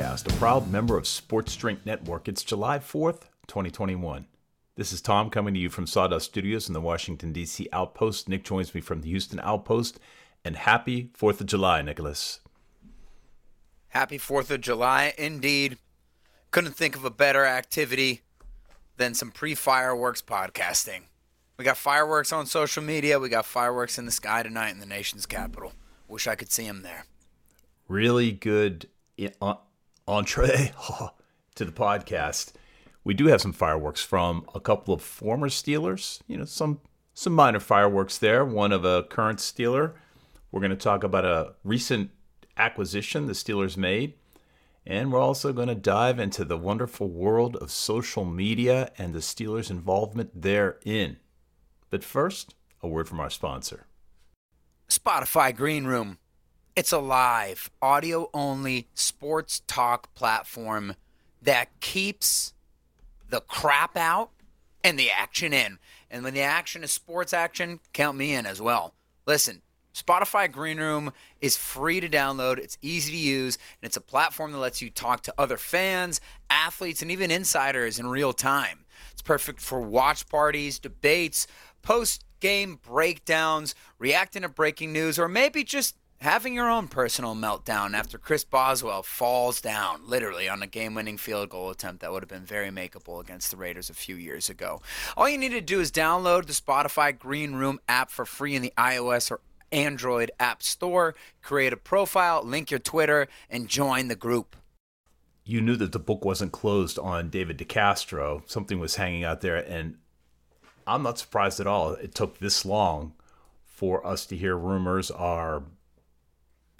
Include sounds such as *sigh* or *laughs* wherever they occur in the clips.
Podcast, a proud member of Sports Drink Network. It's July 4th, 2021. This is Tom coming to you from Sawdust Studios in the Washington, D.C. Outpost. Nick joins me from the Houston Outpost. And happy 4th of July, Nicholas. Happy 4th of July, indeed. Couldn't think of a better activity than some pre fireworks podcasting. We got fireworks on social media. We got fireworks in the sky tonight in the nation's capital. Wish I could see them there. Really good i- en- entree *laughs* to the podcast. We do have some fireworks from a couple of former Steelers. You know, some some minor fireworks there. One of a current Steeler. We're going to talk about a recent acquisition the Steelers made. And we're also going to dive into the wonderful world of social media and the Steelers' involvement therein. But first, a word from our sponsor. Spotify Green Room. It's a live, audio only sports talk platform that keeps the crap out and the action in. And when the action is sports action, count me in as well. Listen, Spotify Green Room is free to download, it's easy to use, and it's a platform that lets you talk to other fans, athletes, and even insiders in real time. It's perfect for watch parties, debates, post game breakdowns, reacting to breaking news, or maybe just having your own personal meltdown after Chris Boswell falls down, literally, on a game winning field goal attempt that would have been very makeable against the Raiders a few years ago. All you need to do is download the Spotify Green Room app for free in the iOS or Android App Store, create a profile, link your Twitter, and join the group. you knew that the book wasn't closed on David DeCastro. Something was hanging out there, and I'm not surprised at all. It took this long for us to hear rumors are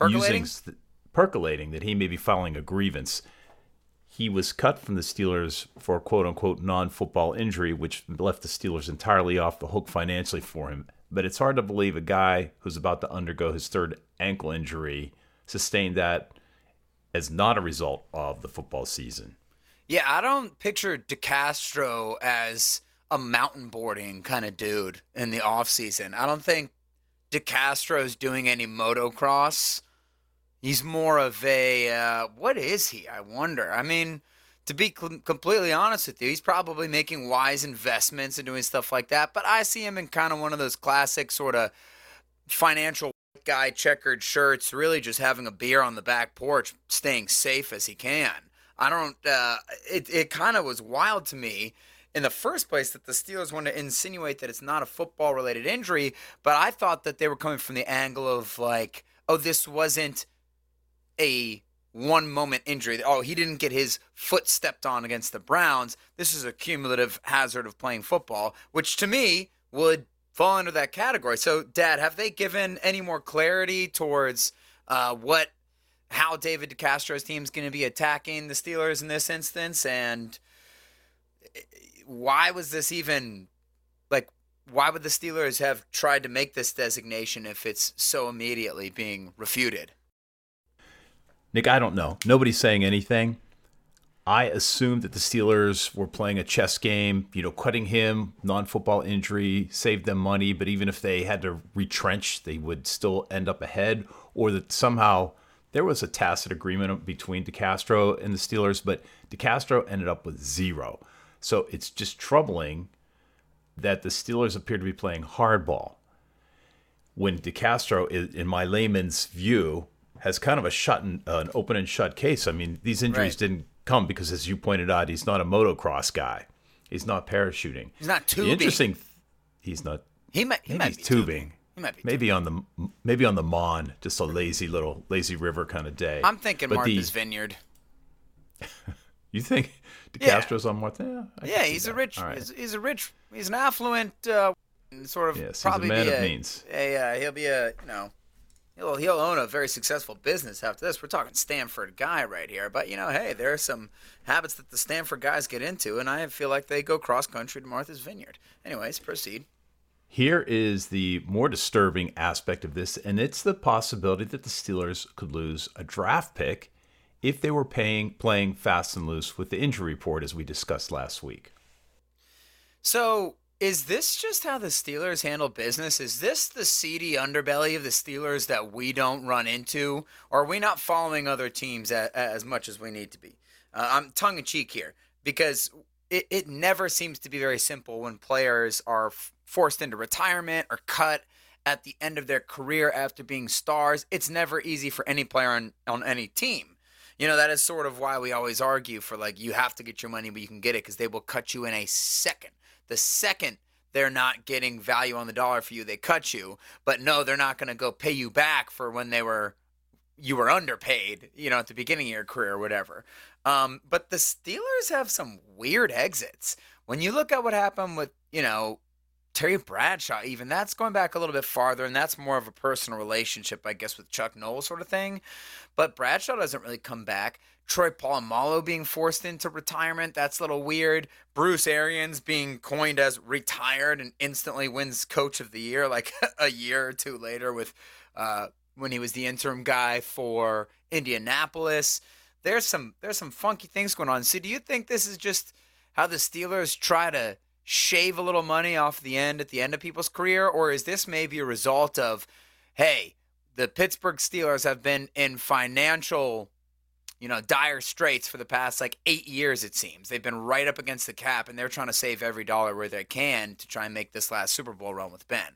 Percolating? using th- percolating that he may be filing a grievance. He was cut from the Steelers for quote unquote non football injury, which left the Steelers entirely off the hook financially for him. But it's hard to believe a guy who's about to undergo his third ankle injury sustained that as not a result of the football season. Yeah, I don't picture DeCastro as a mountain boarding kind of dude in the off season. I don't think DeCastro's doing any motocross. He's more of a uh, what is he? I wonder. I mean, to be cl- completely honest with you, he's probably making wise investments and doing stuff like that. But I see him in kind of one of those classic sort of financial guy checkered shirts, really just having a beer on the back porch, staying safe as he can. I don't. Uh, it it kind of was wild to me in the first place that the Steelers want to insinuate that it's not a football related injury, but I thought that they were coming from the angle of like, oh, this wasn't a one moment injury. Oh, he didn't get his foot stepped on against the Browns. This is a cumulative hazard of playing football, which to me would fall under that category. So, Dad, have they given any more clarity towards uh, what, how David DeCastro's team is going to be attacking the Steelers in this instance, and why was this even like? Why would the Steelers have tried to make this designation if it's so immediately being refuted? Nick, I don't know. Nobody's saying anything. I assumed that the Steelers were playing a chess game, you know, cutting him, non football injury, saved them money, but even if they had to retrench, they would still end up ahead, or that somehow there was a tacit agreement between DeCastro and the Steelers, but DeCastro ended up with zero. So it's just troubling that the Steelers appear to be playing hardball. when DeCastro, in my layman's view, has kind of a shut and uh, an open and shut case. I mean, these injuries Right. didn't come because, as you pointed out, he's not a motocross guy. He's not parachuting. He's not tubing. The tubing. interesting, he's not. He might. He might be tubing. He might be. Maybe on the maybe on the Mon, just a lazy little lazy river kind of day. I'm thinking But the- Martha's Vineyard. *laughs* You think Yeah. DeCastro's on Martha? Yeah, Yeah, he's a rich. Right. he's, he's a rich. He's an affluent. Uh, sort of. Yes, he's a man of a, means. A, uh, he'll be a. You know. He'll, he'll own a very successful business after this. We're talking Stanford guy right here. But, you know, hey, there are some habits that the Stanford guys get into, and I feel like they go cross country to Martha's Vineyard. Anyways, proceed. Here is the more disturbing aspect of this, and it's the possibility that the Steelers could lose a draft pick if they were paying playing fast and loose with the injury report, as we discussed last week. So, is this just how the Steelers handle business? Is this the seedy underbelly of the Steelers that we don't run into? Or are we not following other teams as much as we need to be? Uh, I'm tongue in cheek here because it, it never seems to be very simple when players are f- forced into retirement or cut at the end of their career after being stars. It's never easy for any player on, on any team. You know, that is sort of why we always argue for like, you have to get your money, but you can get it because they will cut you in a second. The second they're not getting value on the dollar for you, they cut you. But no, they're not going to go pay you back for when they were you were underpaid, you know, at the beginning of your career or whatever. Um, but the Steelers have some weird exits. When you look at what happened with, you know, Terry Bradshaw, even that's going back a little bit farther, and that's more of a personal relationship, I guess, with Chuck Noll sort of thing. But Bradshaw doesn't really come back. Troy Polamalu being forced into retirement, that's a little weird. Bruce Arians being coined as retired and instantly wins Coach of the Year like *laughs* a year or two later with uh, when he was the interim guy for Indianapolis. There's some there's some funky things going on. So do you think this is just how the Steelers try to shave a little money off the end at the end of people's career, or is this maybe a result of, hey, the Pittsburgh Steelers have been in financial, you know, dire straits for the past like eight years, it seems. They've been right up against the cap, and they're trying to save every dollar where they can to try and make this last Super Bowl run with Ben.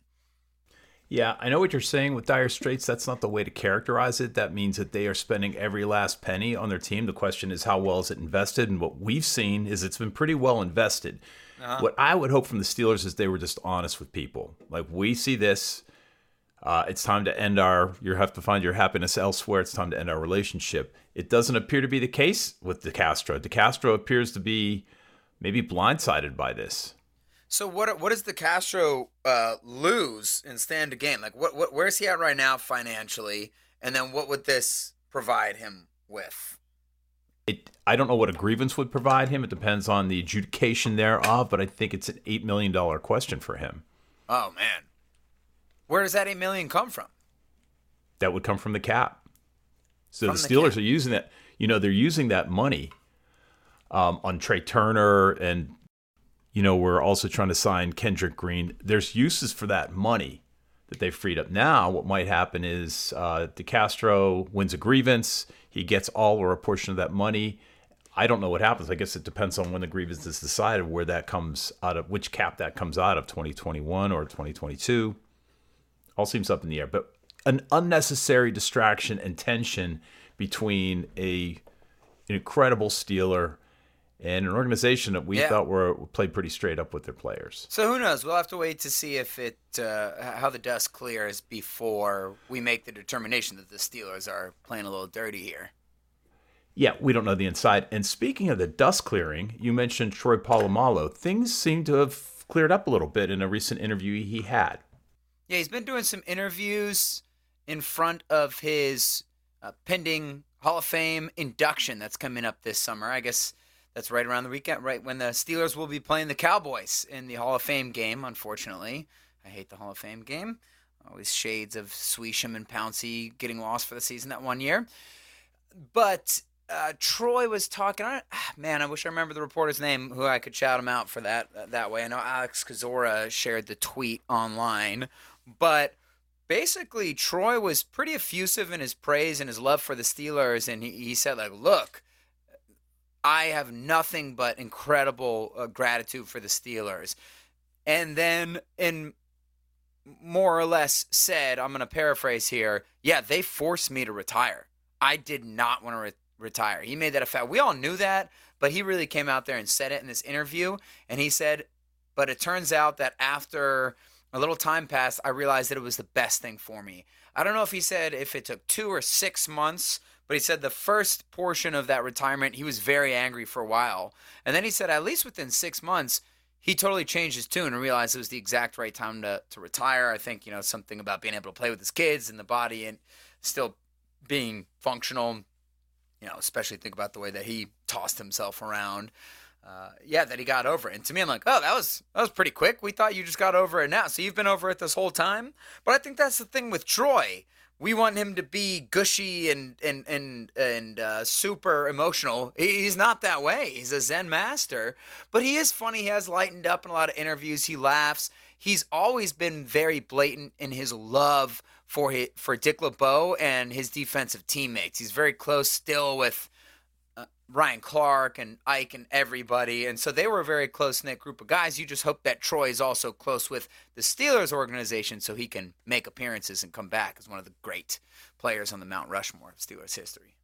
Yeah, I know what you're saying with dire straits. That's not the way to characterize it. That means that they are spending every last penny on their team. The question is, how well is it invested? And what we've seen is it's been pretty well invested. What I would hope from the Steelers is they were just honest with people. Like, we see this. Uh, it's time to end our. You have to find your happiness elsewhere. It's time to end our relationship. It doesn't appear to be the case with DeCastro. DeCastro appears to be maybe blindsided by this. So what what does DeCastro uh, lose and stand to gain? Like what, what where's he at right now financially? And then what would this provide him with? It, I don't know what a grievance would provide him. It depends on the adjudication thereof, but I think it's an $8 million question for him. Oh man, where does that eight million come from? That would come from the cap. So From the Steelers are using that, you know, they're using that money um, on Trai Turner and, you know, we're also trying to sign Kendrick Green. There's uses for that money that they've freed up. Now, what might happen is uh, DeCastro wins a grievance. He gets all or a portion of that money. I don't know what happens. I guess it depends on when the grievance is decided, where that comes out of, which cap that comes out of, 2021 or 2022. All seems up in the air. But an unnecessary distraction and tension between a an incredible Steeler and an organization that we Yeah. thought were played pretty straight up with their players. So who knows? We'll have to wait to see if it uh, how the dust clears before we make the determination that the Steelers are playing a little dirty here. Yeah, we don't know the inside. And speaking of the dust clearing, you mentioned Troy Polamalu. Things seem to have cleared up a little bit in a recent interview he had. Yeah, he's been doing some interviews in front of his uh, pending Hall of Fame induction that's coming up this summer. I guess that's right around the weekend, right when the Steelers will be playing the Cowboys in the Hall of Fame game. Unfortunately, I hate the Hall of Fame game. Always shades of Suisham and Pouncey getting lost for the season that one year. But uh, Troy was talking. I, man, I wish I remember the reporter's name, who I could shout him out for that uh, that way. I know Alex Kozora shared the tweet online, but basically Troy was pretty effusive in his praise and his love for the Steelers, and he, he said like, "Look, I have nothing but incredible uh, gratitude for the Steelers," and then in more or less said, I'm going to paraphrase here, yeah, they forced me to retire. I did not want to re- retire. He made that a fact. We all knew that, but he really came out there and said it in this interview. And he said, but it turns out that after a little time passed, I realized that it was the best thing for me. I don't know if he said if it took two or six months, but he said the first portion of that retirement, he was very angry for a while. And then he said, at least within six months, he totally changed his tune and realized it was the exact right time to, to retire. I think, you know, something about being able to play with his kids and the body and still being functional, you know, especially think about the way that he tossed himself around. Uh, yeah, that he got over it. And to me, I'm like, oh, that was that was pretty quick. We thought you just got over it now, so you've been over it this whole time. But I think that's the thing with Troy. We want him to be gushy and and and and uh, super emotional. He's not that way. He's a Zen master, but he is funny. He has lightened up in a lot of interviews. He laughs. He's always been very blatant in his love for his, for Dick LeBeau and his defensive teammates. He's very close still with Ryan Clark and Ike and everybody. And so they were a very close knit group of guys. You just hope that Troy is also close with the Steelers organization so he can make appearances and come back as one of the great players on the Mount Rushmore of Steelers history.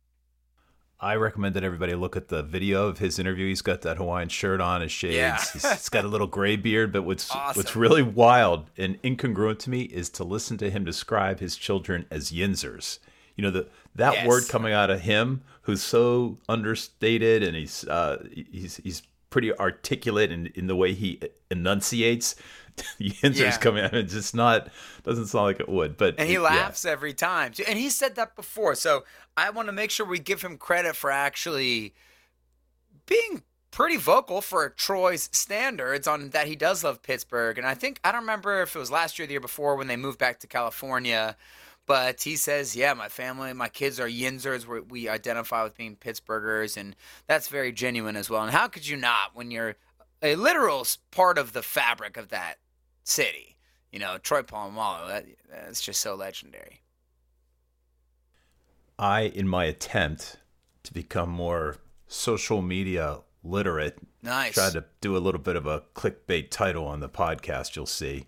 I recommend that everybody look at the video of his interview. He's got that Hawaiian shirt on, his shades. Yeah. he's, he's got a little *laughs* gray beard. But what's Awesome. what's really wild and incongruent to me is to listen to him describe his children as yinzers. You know the that Yes. word coming out of him, who's so understated and he's uh, he's he's pretty articulate in, in the way he enunciates. *laughs* Yinzers Yeah. coming out, it's just not doesn't sound like it would. But And he it- yeah. laughs every time. And he said that before. So I want to make sure we give him credit for actually being pretty vocal for Troy's standards on that he does love Pittsburgh. And I think I don't remember if it was last year or the year before when they moved back to California. But he says, yeah, my family, my kids are Yinzers. We, we identify with being Pittsburghers, and that's very genuine as well. And how could you not when you're a literal part of the fabric of that city? You know, Troy Polamalu, that, that's just so legendary. I, in my attempt to become more social media literate, Nice. tried to do a little bit of a clickbait title on the podcast. You'll see,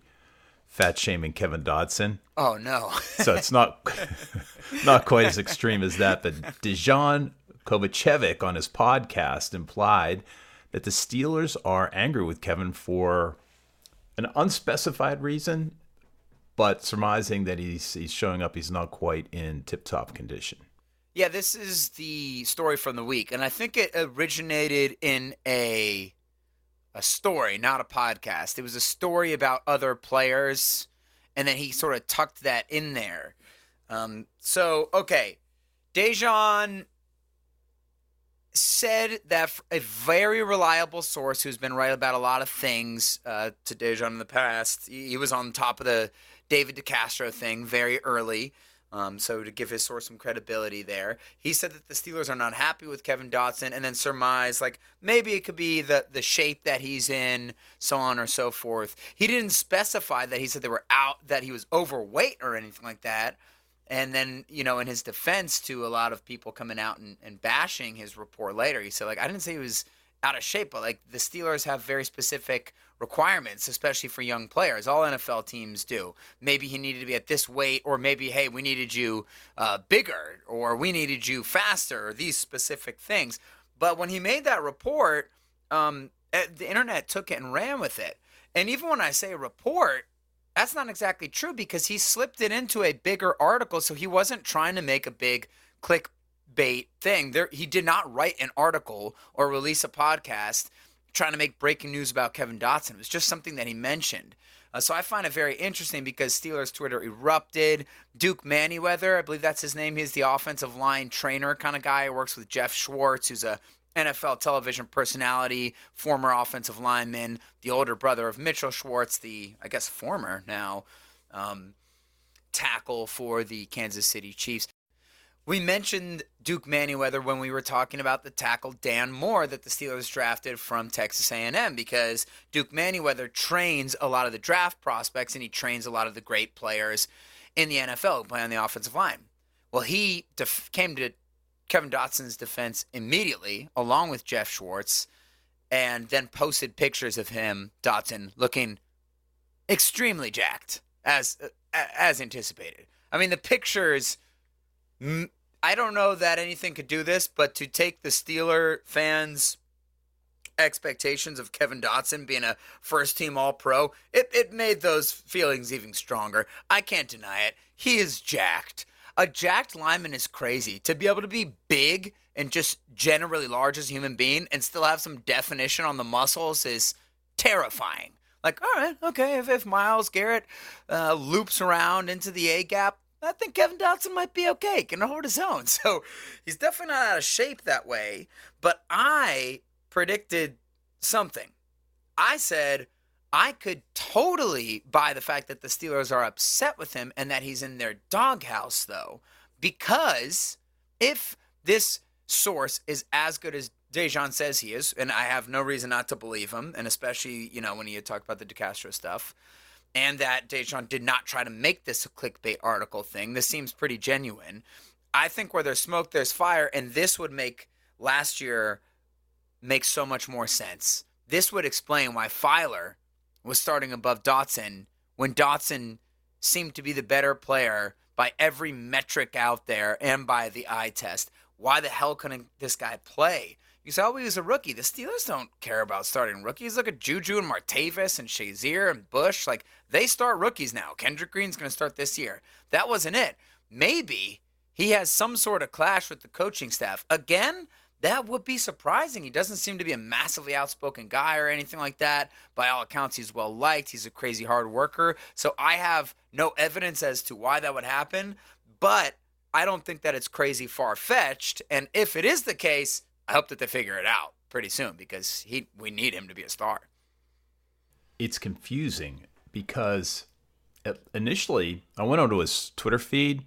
fat shaming Kevin Dotson. Oh no. So it's not *laughs* *laughs* not quite as extreme as that. But Dejan Kovacevic on his podcast implied that the Steelers are angry with Kevin for an unspecified reason, but surmising that he's he's showing up, he's not quite in tip top condition. Yeah, this is the story from the week, and I think it originated in a a story, not a podcast. It was a story about other players, and then he sort of tucked that in there. Um, so, okay, Dejan said that a very reliable source who's been right about a lot of things uh, to Dejan in the past. He, was on top of the David DeCastro thing very early. Um, so to give his source some credibility there, he said that the Steelers are not happy with Kevin Dotson, and then surmised like maybe it could be the the shape that he's in, so on or so forth. He didn't specify that he said they were out, that he was overweight or anything like that. And then, you know, in his defense to a lot of people coming out and, and bashing his report later, he said, like, I didn't say he was out of shape, but like the Steelers have very specific requirements, especially for young players. All NFL teams do. Maybe he needed to be at this weight, or maybe, hey, we needed you uh, bigger, or we needed you faster, or these specific things. But when he made that report, um, eh, the internet took it and ran with it. And even when I say report, that's not exactly true because he slipped it into a bigger article, so he wasn't trying to make a big clickbait thing. There, he did not write an article or release a podcast trying to make breaking news about Kevin Dotson. It was just something that he mentioned. Uh, so I find it very interesting because Steelers Twitter erupted. Duke Manyweather, I believe that's his name. He's the offensive line trainer kind of guy. He works with Geoff Schwartz, who's a NFL television personality, former offensive lineman, the older brother of Mitchell Schwartz, the I guess former now um, tackle for the Kansas City Chiefs. We mentioned Duke Manyweather when we were talking about the tackle Dan Moore that the Steelers drafted from Texas A&M because Duke Manyweather trains a lot of the draft prospects and he trains a lot of the great players in the NFL play on the offensive line. Well, he def- came to Kevin Dotson's defense immediately, along with Geoff Schwartz, and then posted pictures of him, Dotson, looking extremely jacked. as as anticipated. I mean, the pictures. I don't know that anything could do this, but to take the Steeler fans' expectations of Kevin Dotson being a first team All Pro, it, it made those feelings even stronger. I can't deny it. He is jacked. A jacked lineman is crazy. To be able to be big and just generally large as a human being and still have some definition on the muscles is terrifying. Like, all right, okay, if, if Myles Garrett uh, loops around into the A gap, I think Kevin Dotson might be okay, can hold his own. *laughs* So he's definitely not out of shape that way. But I predicted something. I said I could totally buy the fact that the Steelers are upset with him and that he's in their doghouse, though, because if this source is as good as Dejan says he is, and I have no reason not to believe him, and especially, you know, when he had talked about the DeCastro stuff, and that Dejan did not try to make this a clickbait article thing. This seems pretty genuine. I think where there's smoke, there's fire, and this would make last year make so much more sense. This would explain why Feiler was starting above Dotson when Dotson seemed to be the better player by every metric out there and by the eye test. Why the hell couldn't this guy play? You oh, he was a rookie. The Steelers don't care about starting rookies. Look at Juju and Martavis and Shazier and Bush. Like, they start rookies now. Kendrick Green's going to start this year. That wasn't it. Maybe he has some sort of clash with the coaching staff. Again, that would be surprising. He doesn't seem to be a massively outspoken guy or anything like that. By all accounts, he's well liked. He's a crazy hard worker. So I have no evidence as to why that would happen, but I don't think that it's crazy far fetched. And if it is the case, I hope that they figure it out pretty soon because he we need him to be a star. it's confusing because initially I went onto his Twitter feed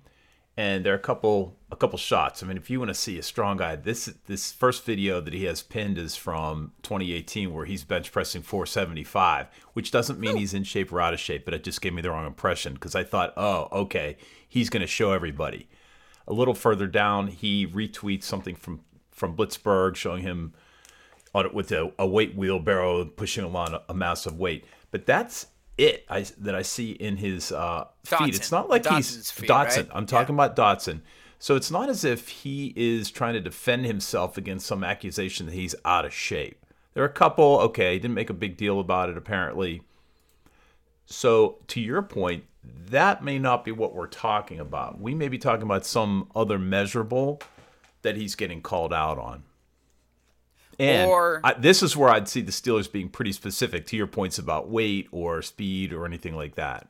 and there are a couple a couple shots. I mean, if you want to see a strong guy, this this first video that he has pinned is from 2018 where he's bench pressing 475, which doesn't mean oh. he's in shape or out of shape, but it just gave me the wrong impression because I thought, "Oh, okay, he's going to show everybody." A little further down, he retweets something from from Blitzburgh showing him on it with a, a weight wheelbarrow pushing along a, a massive weight. But that's it I, that I see in his uh, feed. Dotson. It's not like Dotson's he's feed, Dotson. right? I'm talking about Dotson. So it's not as if he is trying to defend himself against some accusation that he's out of shape. There are a couple, okay, he didn't make a big deal about it apparently. So to your point, that may not be what we're talking about. We may be talking about some other measurable that he's getting called out on. And Or- I, this is where I'd see the Steelers being pretty specific to your points about weight or speed or anything like that.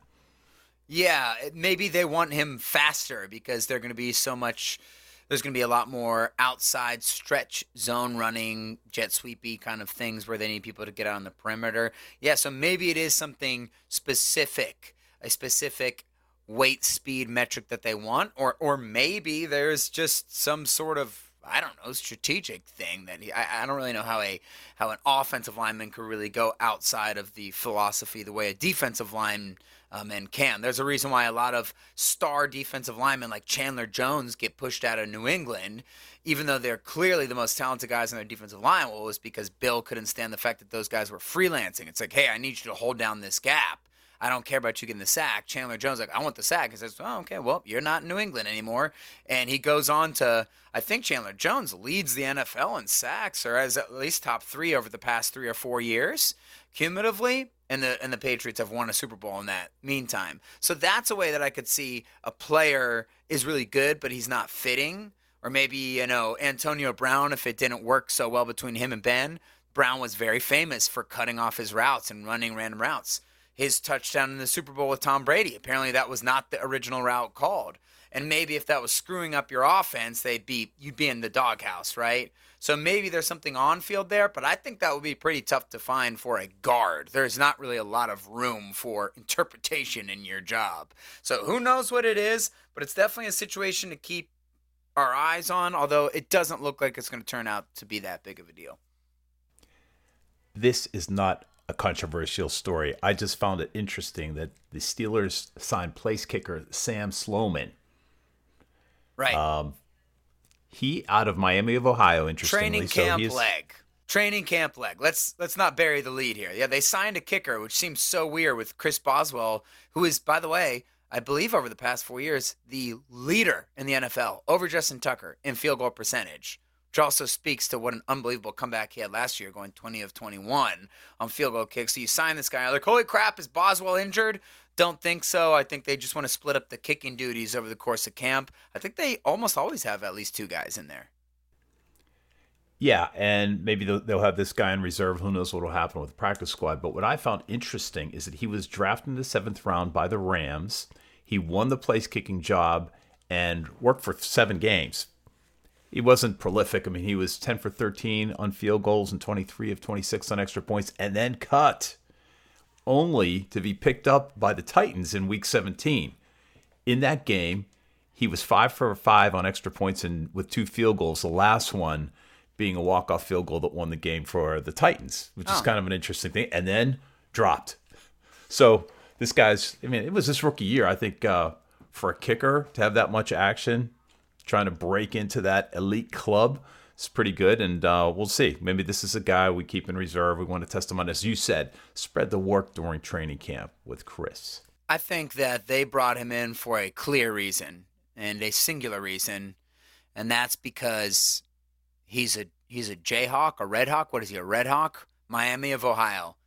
Yeah, maybe they want him faster because they're going to be so much. There's going to be a lot more outside stretch zone running, jet sweepy kind of things where they need people to get out on the perimeter. Yeah, so maybe it is something specific, a specific weight speed metric that they want, or or maybe there's just some sort of I don't know strategic thing that he, I, I don't really know how a how an offensive lineman could really go outside of the philosophy the way a defensive lineman um, can. There's a reason why a lot of star defensive linemen like Chandler Jones get pushed out of New England, even though they're clearly the most talented guys on their defensive line. Well, it was because Bill couldn't stand the fact that those guys were freelancing. It's like, hey, I need you to hold down this gap. I don't care about you getting the sack. Chandler Jones like, I want the sack. He says, oh, okay, well, you're not in New England anymore. And he goes on to, I think Chandler Jones leads the NFL in sacks, or has at least top three over the past three or four years cumulatively. And the and the Patriots have won a Super Bowl in that meantime. So that's a way that I could see a player is really good, but he's not fitting. Or maybe, you know, Antonio Brown, if it didn't work so well between him and Ben, Brown was very famous for cutting off his routes and running random routes his touchdown in the Super Bowl with Tom Brady. Apparently, that was not the original route called. And maybe if that was screwing up your offense, they'd be you'd be in the doghouse, right? So maybe there's something on field there, but I think that would be pretty tough to find for a guard. There's not really a lot of room for interpretation in your job. So who knows what it is, but it's definitely a situation to keep our eyes on, although it doesn't look like it's going to turn out to be that big of a deal. This is not a controversial story. I just found it interesting that the Steelers signed place kicker Sam Sloman. Right. Um, he out of Miami of Ohio, interestingly. Training so camp he's, leg. training camp leg. Let's let's not bury the lead here. Yeah, they signed a kicker, which seems so weird with Chris Boswell, who is, by the way, I believe over the past four years, the leader in the NFL over Justin Tucker in field goal percentage. Which also speaks to what an unbelievable comeback he had last year, going 20 of 21 on field goal kicks. So you sign this guy, like, holy crap, is Boswell injured? Don't think so. I think they just want to split up the kicking duties over the course of camp. I think they almost always have at least two guys in there. Yeah, and maybe they'll, they'll have this guy in reserve. Who knows what will happen with the practice squad? But what I found interesting is that he was drafted in the seventh round by the Rams. He won the place kicking job and worked for seven games. He wasn't prolific. I mean, he was 10 for 13 on field goals and 23 of 26 on extra points, and then cut only to be picked up by the Titans in week 17. In that game, he was five for five on extra points and with two field goals. The last one being a walk-off field goal that won the game for the Titans, which is Oh. kind of an interesting thing. And then dropped. So this guy's, I mean, it was his rookie year. I think uh, for a kicker to have that much action, trying to break into that elite club, is pretty good. And uh, we'll see. Maybe this is a guy we keep in reserve. We want to test him on, as you said, spread the work during training camp with Chris. I think that they brought him in for a clear reason and a singular reason, and that's because he's a he's a Jayhawk, a Red Hawk. What is he? A Red Hawk? Miami of Ohio.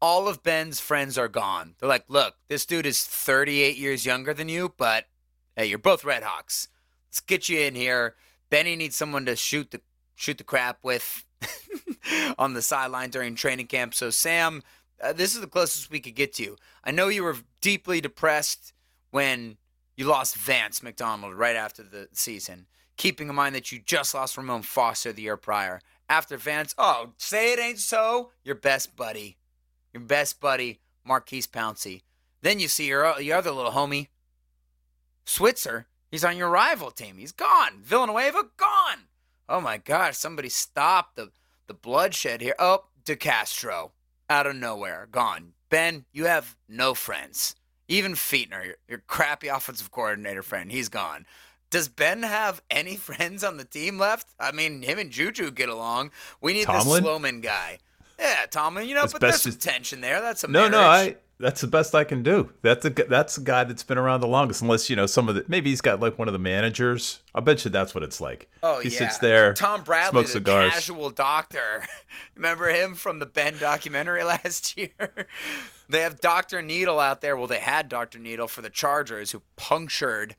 All of Ben's friends are gone. They're like, look, this dude is 38 years younger than you, but hey, you're both Red Hawks. Let's get you in here. Benny needs someone to shoot the shoot the crap with *laughs* on the sideline during training camp. So Sam, uh, this is the closest we could get to you. I know you were deeply depressed when you lost Vance McDonald right after the season, keeping in mind that you just lost Ramon Foster the year prior. After Vance, oh, say it ain't so, your best buddy, your best buddy, Maurkice Pouncey. Then you see your, your other little homie, Switzer. He's on your rival team. He's gone. Villanueva, gone. Oh my gosh, somebody stop the, the bloodshed here. Oh, DeCastro, out of nowhere, gone. Ben, you have no friends. Even Fichtner, your, your crappy offensive coordinator friend, he's gone. Does Ben have any *laughs* friends on the team left? I mean, him and Juju get along. We need Tomlin? this Sloman guy. Yeah, Tomlin. You know, As but there's some as- tension there. That's a No, no. I. That's the best I can do. That's a that's a guy that's been around the longest. Unless you know some of the maybe he's got like one of the managers. I bet you that's what it's like. Oh he yeah, sits there, Tom Bradley, smokes the cigars. casual doctor. *laughs* Remember him from the Ben documentary *laughs* last year? *laughs* they have Doctor Needle out there. Well, they had Doctor Needle for the Chargers, who punctured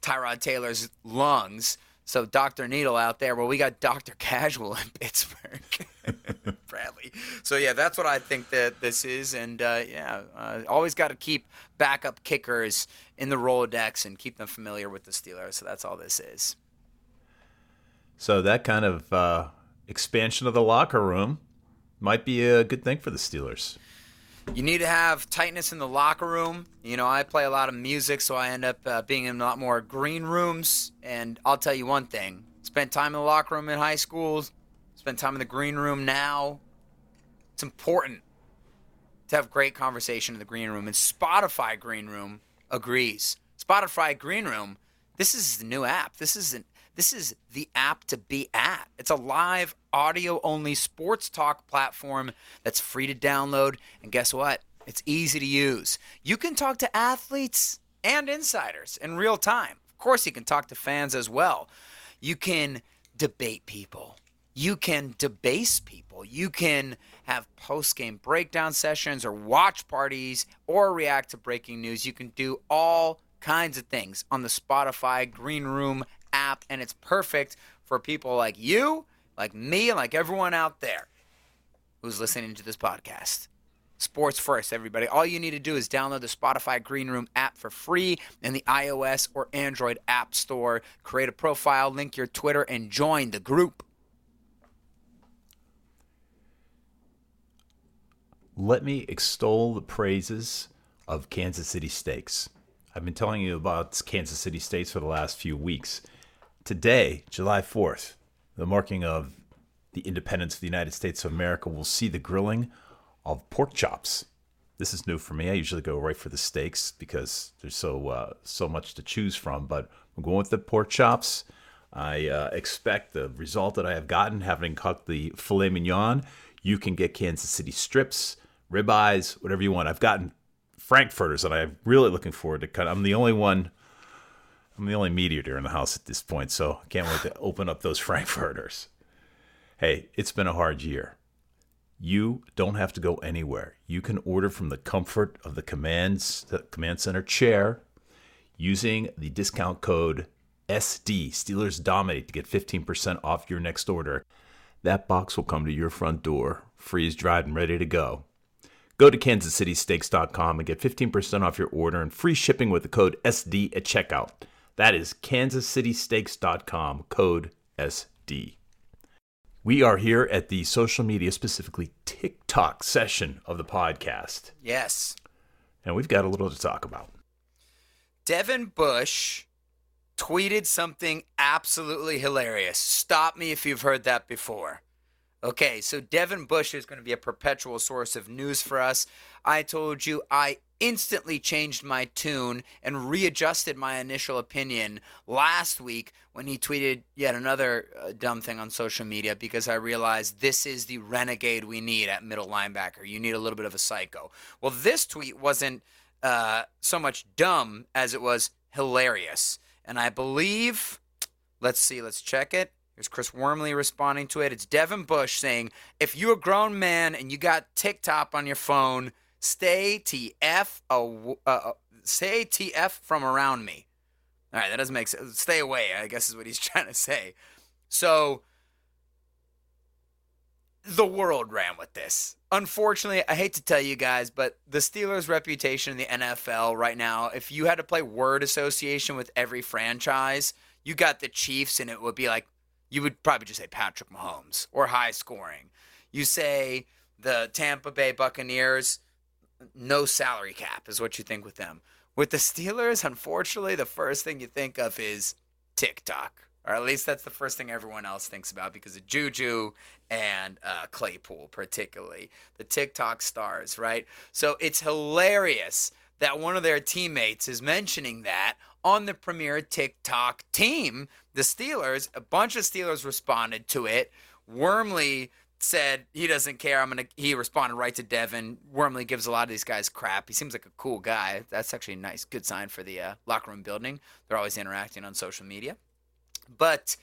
Tyrod Taylor's lungs. So Doctor Needle out there. Well, we got Doctor Casual in Pittsburgh, Bradley. So yeah, that's what I think that this is, and uh, yeah, uh, always got to keep backup kickers in the Rolodex and keep them familiar with the Steelers. So that's all this is. So that kind of uh, expansion of the locker room might be a good thing for the Steelers. You need to have tightness in the locker room. You know, I play a lot of music, so I end up uh, being in a lot more green rooms. And I'll tell you one thing: spent time in the locker room in high school, spent time in the green room now. It's important to have great conversation in the green room. And Spotify Green Room agrees. Spotify Green Room. This is the new app. This isn't. This is the app to be at. It's a live audio only sports talk platform that's free to download. And guess what? It's easy to use. You can talk to athletes and insiders in real time. Of course, you can talk to fans as well. You can debate people. You can debase people. You can have post game breakdown sessions or watch parties or react to breaking news. You can do all kinds of things on the Spotify Green Room app, and it's perfect for people like you, like me, like everyone out there who's listening to this podcast. Sports first, everybody. All you need to do is download the Spotify Green Room app for free in the iOS or Android App Store. Create a profile, link your Twitter, and join the group. Let me extol the praises of Kansas City Steaks. I've been telling you about Kansas City Steaks for the last few weeks. Today, July 4th, the marking of the independence of the United States of America, will see the grilling of pork chops. This is new for me. I usually go right for the steaks because there's so uh, so much to choose from. But I'm going with the pork chops. I uh, expect the result that I have gotten, having cooked the filet mignon. You can get Kansas City strips, ribeyes, whatever you want. I've gotten frankfurters that I'm really looking forward to cut. I'm the only one. I'm the only meat eater in the house at this point, so I can't wait to *sighs* open up those *laughs* frankfurters. Hey, it's been a hard year. You don't have to go anywhere. You can order from the comfort of the commands the command center chair using the discount code SD Steelers Dominate to get 15% off your next order. That box will come to your front door, freeze dried and ready to go. Go to kansascitysteaks.com and get 15% off your order and free shipping with the code SD at checkout. That is kansascitysteaks.com, code SD. We are here at the social media, specifically TikTok session of the podcast, Yes. and we've got a little to talk about. Devin Bush tweeted something absolutely hilarious. Stop me if you've heard that before. Okay, so Devin Bush is going to be a perpetual source of news for us. I told you I instantly changed my tune and readjusted my initial opinion last week when he tweeted yet another uh, dumb thing on social media because I realized this is the renegade we need at middle linebacker. You need a little bit of a psycho. Well, this tweet wasn't uh, so much dumb as it was hilarious. And I believe, let's see, let's check it. Here's Chris Wormley responding to it. It's Devin Bush saying, if you're a grown man and you got TikTok on your phone, stay TF, aw- uh, uh, TF from around me. All right, that doesn't make sense. Stay away, I guess is what he's *laughs* trying to say. So the world ran with this. Unfortunately, I hate to tell you guys, but the Steelers' reputation in the NFL right now, if you had to play word association with every franchise, you got the Chiefs, and it would be like, you would probably just say Patrick Mahomes or high scoring. You say the Tampa Bay Buccaneers, no salary cap is what you think with them. With the Steelers, unfortunately, the first thing you think of is TikTok. Or at least that's the first thing everyone else thinks about because of Juju and uh, Claypool, particularly. The TikTok stars, right? So it's hilarious that one of their teammates is mentioning that on the premier TikTok team, the Steelers. A bunch of Steelers responded to it. Wormley said he doesn't care. I'm gonna. He responded right to Devin. Wormley gives a lot of these guys crap. He seems like a cool guy. That's actually a nice, good sign for the uh, locker room building. They're always interacting on social media. But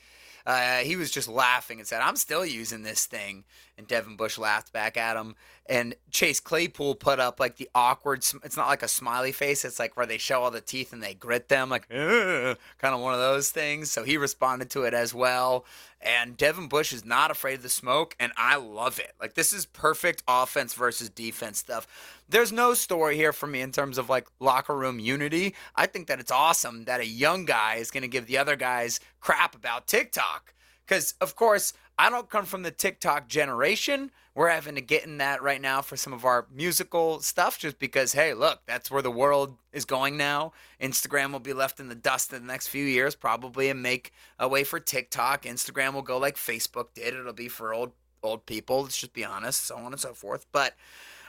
uh, he was just laughing and said, I'm still using this thing. And Devin Bush laughed back at him. And Chase Claypool put up like the awkward, it's not like a smiley face. It's like where they show all the teeth and they grit them, like, kind of one of those things. So he responded to it as well. And Devin Bush is not afraid of the smoke. And I love it. Like, this is perfect offense versus defense stuff. There's no story here for me in terms of like locker room unity. I think that it's awesome that a young guy is going to give the other guys crap about TikTok. Because, of course, I don't come from the TikTok generation. We're having to get in that right now for some of our musical stuff just because, hey, look, that's where the world is going now. Instagram will be left in the dust in the next few years, probably, and make a way for TikTok. Instagram will go like Facebook did. It'll be for old old people, let's just be honest, so on and so forth. But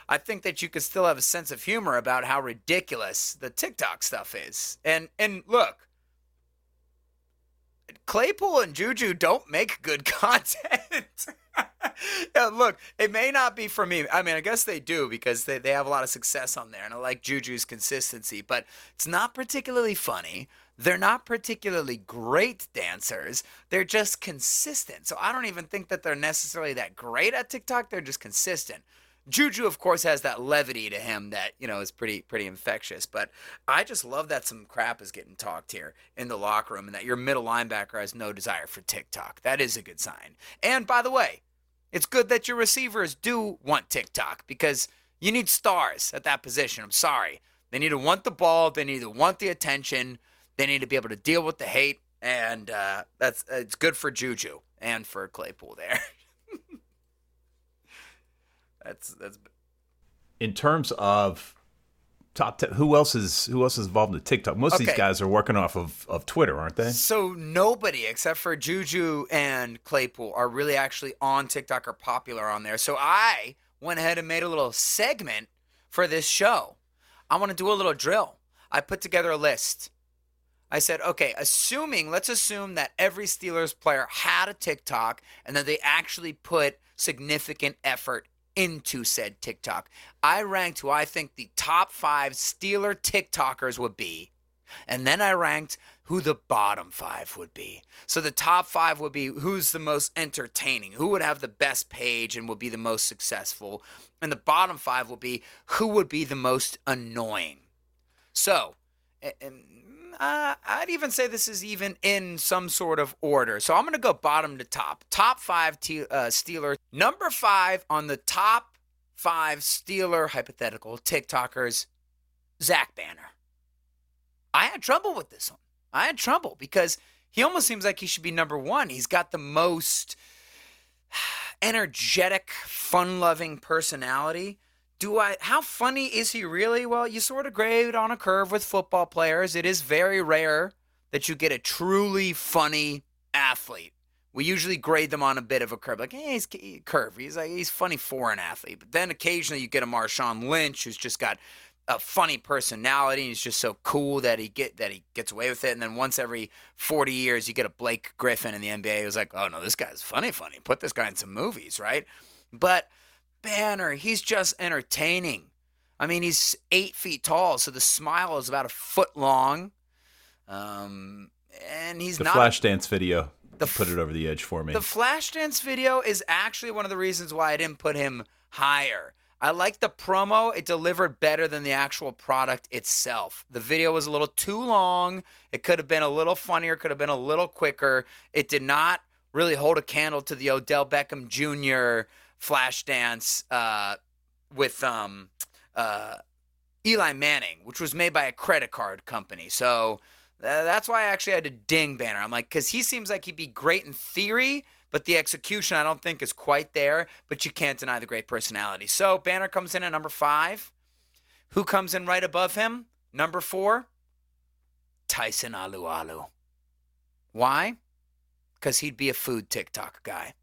I think that you could still have a sense of humor about how ridiculous the TikTok stuff is. And and look, Claypool and Juju don't make good *laughs* content. yeah, look, it may not be for me. I mean, I guess they do because they, they have a lot of success on there, and I like Juju's consistency, but it's not particularly funny. They're not particularly great dancers. They're just consistent. So I don't even think that they're necessarily that great at TikTok. They're just consistent. Juju, of course, has that levity to him that you know is pretty pretty infectious. But I just love that some crap is getting talked here in the locker room, and that your middle linebacker has no desire for TikTok. That is a good sign. And by the way, it's good that your receivers do want TikTok because you need stars at that position. I'm sorry, they need to want the ball, they need to want the attention, they need to be able to deal with the hate, and uh, that's it's good for Juju and for Claypool there. *laughs* that's that's In terms of top ten, who else is who else is involved in the TikTok? Most of these guys are working off of, of Twitter, aren't they? So nobody except for Juju and Claypool are really actually on TikTok or popular on there. So I went ahead and made a little segment for this show. I want to do a little drill. I put together a list I said, okay, assuming, let's assume that every Steelers player had a TikTok and that they actually put significant effort into said TikTok. I ranked who I think the top five Steeler TikTokers would be. And then I ranked who the bottom five would be. So the top five would be who's the most entertaining, who would have the best page and would be the most successful. And the bottom five would be who would be the most annoying. So, and, uh, I'd even say this is even in some sort of order. So I'm going to go bottom to top. Top five t- uh, Steeler. Number five on the top five Steeler hypothetical TikTokers, Zach Banner. I had trouble with this one. I had trouble because he almost seems like he should be number one. He's got the most *sighs* energetic, fun loving personality. Do I, how funny is he really? Well, you sort of grade on a curve with football players. It is very rare that you get a truly funny athlete. We usually grade them on a bit of a curve, like, hey, he's curve. He's like he's funny for an athlete. But then occasionally you get a Marshawn Lynch who's just got a funny personality. And he's just so cool that he get that he gets away with it. And then once every forty years, you get a Blake Griffin in the NBA who's like, oh no, this guy's funny, funny. Put this guy in some movies, right? But Banner, he's just entertaining. I mean, he's eight feet tall, so the smile is about a foot long. Um, and he's The not Flashdance video The put it over the edge for me. the Flashdance video is actually one of the reasons why I didn't put him higher. I like the promo. It delivered better than the actual product itself. The video was a little too long. It could have been a little funnier, could have been a little quicker. It did not really hold a candle to the Odell Beckham Jr. Flashdance uh, with um, uh, Eli Manning, which was made by a credit card company. So that's why I actually had to ding Banner. I'm like, because he seems like he'd be great in theory, but the execution I don't think is quite there. But you can't deny the great personality. So Banner comes in at number five. Who comes in right above him? Number four, Tyson Alualu. Why? Because he'd be a food TikTok guy.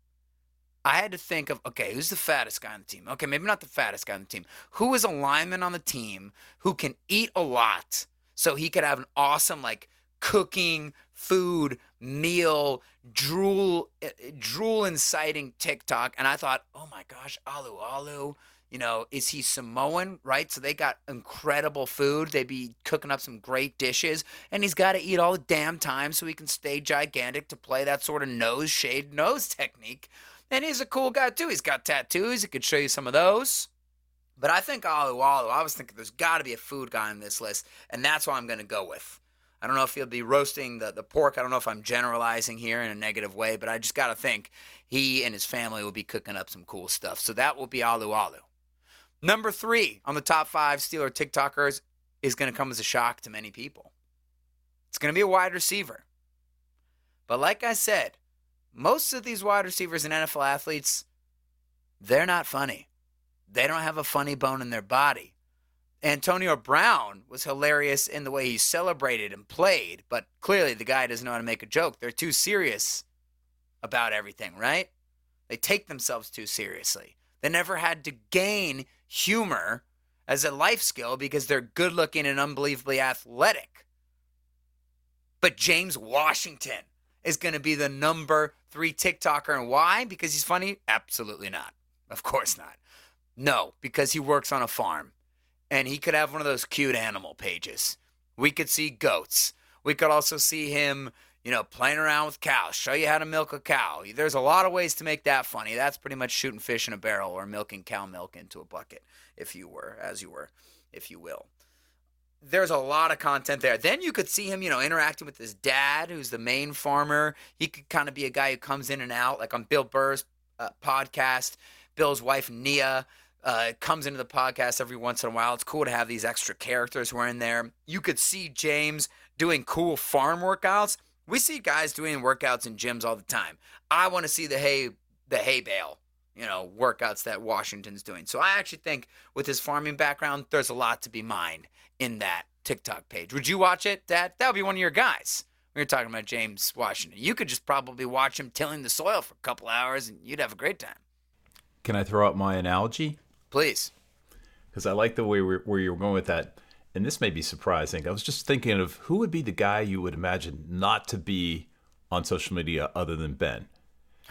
I had to think of okay, who's the fattest guy on the team? Okay, maybe not the fattest guy on the team. Who is a lineman on the team who can eat a lot so he could have an awesome like cooking food meal drool eh, drool inciting TikTok? And I thought, oh my gosh, Alualu. You know, is he Samoan, right? So they got incredible food. They'd be cooking up some great dishes, and he's got to eat all the damn time so he can stay gigantic to play that sort of nose shade nose technique. And he's a cool guy too. He's got tattoos. He could show you some of those. But I think Alualu, I was thinking there's got to be a food guy on this list, and that's what I'm going to go with. I don't know if he'll be roasting the, the pork. I don't know if I'm generalizing here in a negative way, but I just got to think he and his family will be cooking up some cool stuff. So that will be Alualu. Number three on the top five Steeler TikTokers is going to come as a shock to many people. It's going to be a wide receiver. But like I said, most of these wide receivers and NFL athletes, they're not funny. They don't have a funny bone in their body. Antonio Brown was hilarious in the way he celebrated and played, but clearly the guy doesn't know how to make a joke. They're too serious about everything, right? They take themselves too seriously. They never had to gain humor as a life skill because they're good looking and unbelievably athletic. But James Washington is going to be the number three TikToker. And why? Because he's funny? Absolutely not. Of course not. No, because he works on a farm and he could have one of those cute animal pages. We could see goats. We could also see him, you know, playing around with cows, show you how to milk a cow. There's a lot of ways to make that funny. That's pretty much shooting fish in a barrel or milking cow milk into a bucket, if you were, as you were, if you will. There's a lot of content there. Then you could see him, you know, interacting with his dad, who's the main farmer. He could kind of be a guy who comes in and out, like on Bill Burr's uh, podcast. Bill's wife, Nia, uh, comes into the podcast every once in a while. It's cool to have these extra characters who are in there. You could see James doing cool farm workouts. We see guys doing workouts in gyms all the time. I want to see the hay the hay bale, you know, workouts that Washington's doing. So I actually think with his farming background, there's a lot to be mined in that TikTok page. Would you watch it, Dad? That would be one of your guys. We were talking about James Washington. You could just probably watch him tilling the soil for a couple hours and you'd have a great time. Can I throw out my analogy? Please. Because I like the way we're, where you're going with that. and this may be surprising. I was just thinking of who would be the guy you would imagine not to be on social media other than Ben.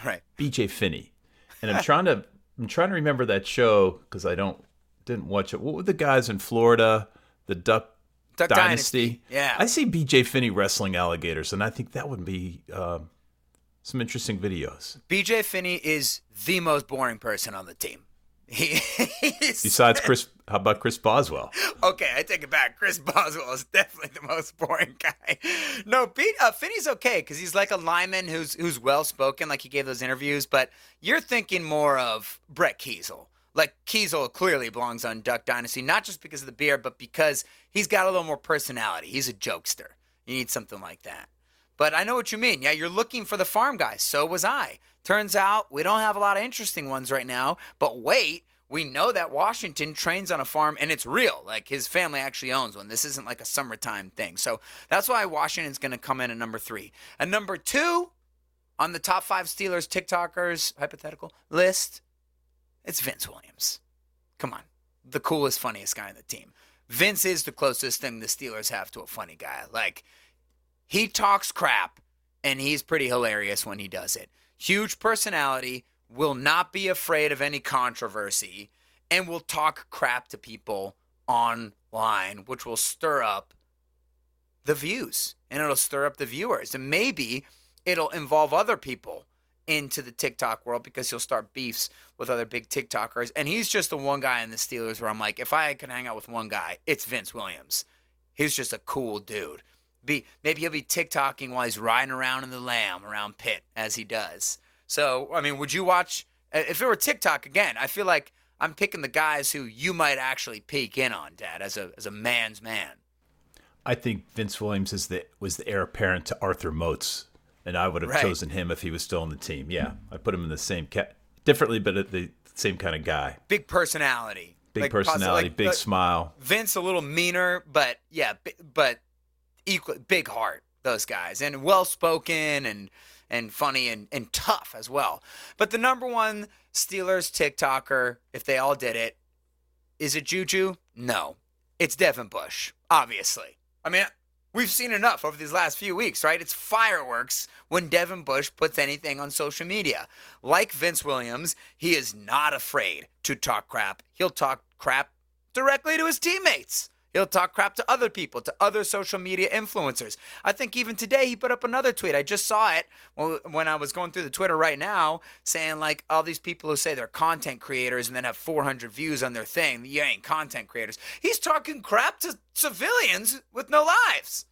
Right. BJ Finney. *laughs* And I'm trying to I'm trying to remember that show because I don't didn't watch it. What were the guys in Florida? The Duck, Duck Dynasty. Dynasty, yeah. I see BJ Finney wrestling alligators, and I think that would be um, some interesting videos. BJ Finney is the most boring person on the team. *laughs* He, Besides *laughs* Chris, how about Chris Boswell? okay, I take it back. Chris Boswell is definitely the most *laughs* boring guy. No, Pete, uh, Finney's okay because he's like a lineman who's who's well spoken, like he gave those interviews. But you're thinking more of Brett Keisel. Like Keisel clearly belongs on Duck Dynasty, not just because of the beard, but because he's got a little more personality. He's a jokester. You need something like that. But I know what you mean. Yeah, you're looking for the farm guys. So was I. Turns out we don't have a lot of interesting ones right now. But wait, we know that Washington trains on a farm and it's real. Like his family actually owns one. This isn't like a summertime thing. So that's why Washington's going to come in at number three. And number two on the top five Steelers TikTokers hypothetical list, it's Vince Williams. Come on. The coolest, funniest guy on the team. Vince is the closest thing the Steelers have to a funny guy. Like, he talks crap and he's pretty hilarious when he does it. Huge personality, will not be afraid of any controversy, and will talk crap to people online, which will stir up the views and it'll stir up the viewers. And maybe it'll involve other people into the TikTok world because he'll start beefs with other big TikTokers. And he's just the one guy in the Steelers where I'm like, if I can hang out with one guy, it's Vince Williams. He's just a cool dude. Be maybe he'll be TikToking while he's riding around in the lamb around Pitt as he does. So I mean, would you watch uh, if it were TikTok again? I feel like I'm picking the guys who you might actually peek in on, Dad, as a as a man's man. I think Vince Williams is the was the heir apparent to Arthur Moats, and I would have Right. chosen him if he was still on the team. Yeah, I put him in the same cat differently, but at the same kind of guy. Big personality. Big Like, personality, like, big uh, smile. Vince a little meaner, but yeah, but equal big heart. Those guys and well spoken and and funny and and tough as well. But the number one Steelers TikToker, if they all did it, is it Juju? No, it's Devin Bush. Obviously, I mean. We've seen enough over these last few weeks, right? It's fireworks when Devin Bush puts anything on social media. Like Vince Williams, he is not afraid to talk crap. He'll talk crap directly to his teammates. He'll talk crap to other people, to other social media influencers. I think even today he put up another tweet. I just saw it when I was going through the Twitter right now, saying like all these people who say they're content creators and then have 400 views on their thing. You ain't content creators. He's talking crap to civilians with no lives.